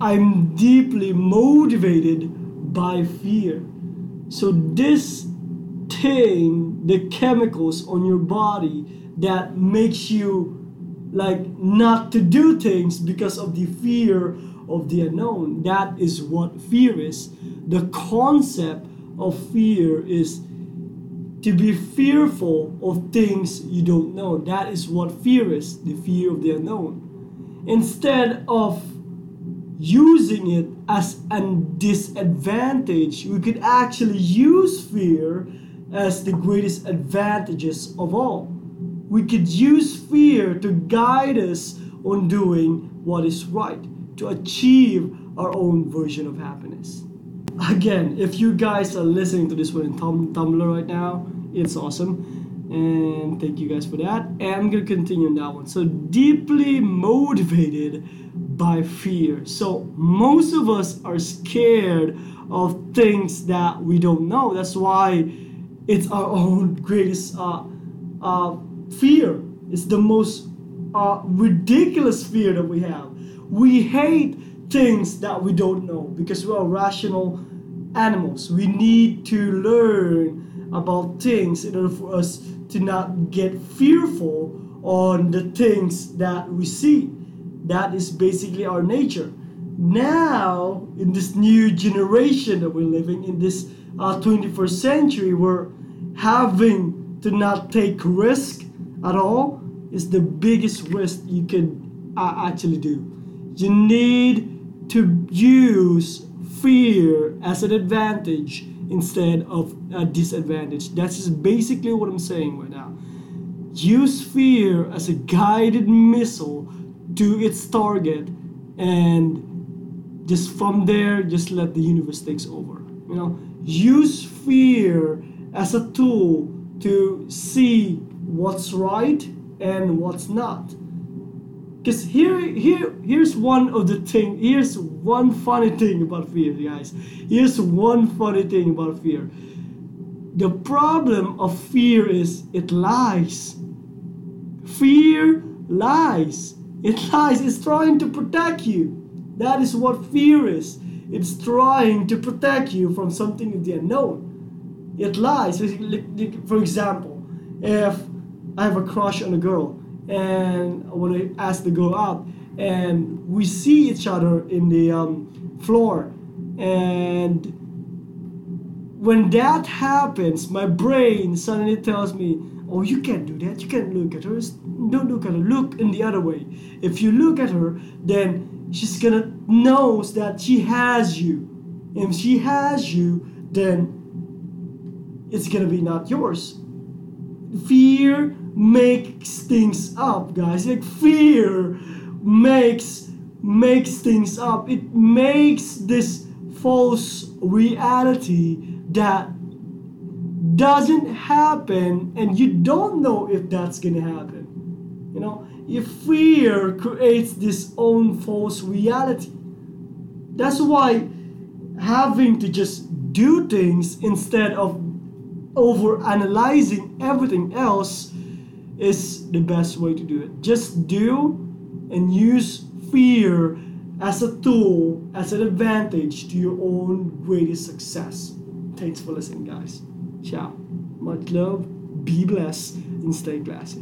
I'm deeply motivated by fear. So this thing, the chemicals on your body that makes you like not to do things because of the fear of the unknown. That is what fear is. The concept of fear is to be fearful of things you don't know. That is what fear is the fear of the unknown. Instead of using it as a disadvantage, we could actually use fear as the greatest advantages of all. We could use fear to guide us on doing what is right, to achieve our own version of happiness. Again, if you guys are listening to this one in Tum- Tumblr right now, it's awesome. And thank you guys for that. And I'm gonna continue on that one. So, deeply motivated by fear. So, most of us are scared of things that we don't know. That's why it's our own greatest uh, uh, fear. It's the most uh, ridiculous fear that we have. We hate things that we don't know because we are rational animals. We need to learn about things in order for us to not get fearful on the things that we see. That is basically our nature. Now, in this new generation that we're living in, this uh, 21st century, we're having to not take risk at all is the biggest risk you can uh, actually do. You need to use fear as an advantage instead of a disadvantage. That's basically what I'm saying right now. Use fear as a guided missile to its target and just from there just let the universe takes over. You know, use fear as a tool to see what's right and what's not. Because here here here's one of the thing here's one funny thing about fear guys. Here's one funny thing about fear. The problem of fear is it lies. Fear lies it lies it's trying to protect you. That is what fear is. It's trying to protect you from something of the unknown it lies. For example if I have a crush on a girl, and I want to ask the girl out, and we see each other in the um, floor, and when that happens, my brain suddenly tells me, "Oh, you can't do that. You can't look at her. Don't look at her. Look in the other way. If you look at her, then she's gonna knows that she has you. If she has you, then it's gonna be not yours. Fear makes things up, guys. Like fear makes makes things up. It makes this false reality that doesn't happen and you don't know if that's gonna happen. You know, if fear creates this own false reality. That's why having to just do things instead of over analyzing everything else is the best way to do it. Just do and use fear as a tool, as an advantage to your own greatest success. Thanks for listening, guys. Ciao. Much love, be blessed, and stay classy.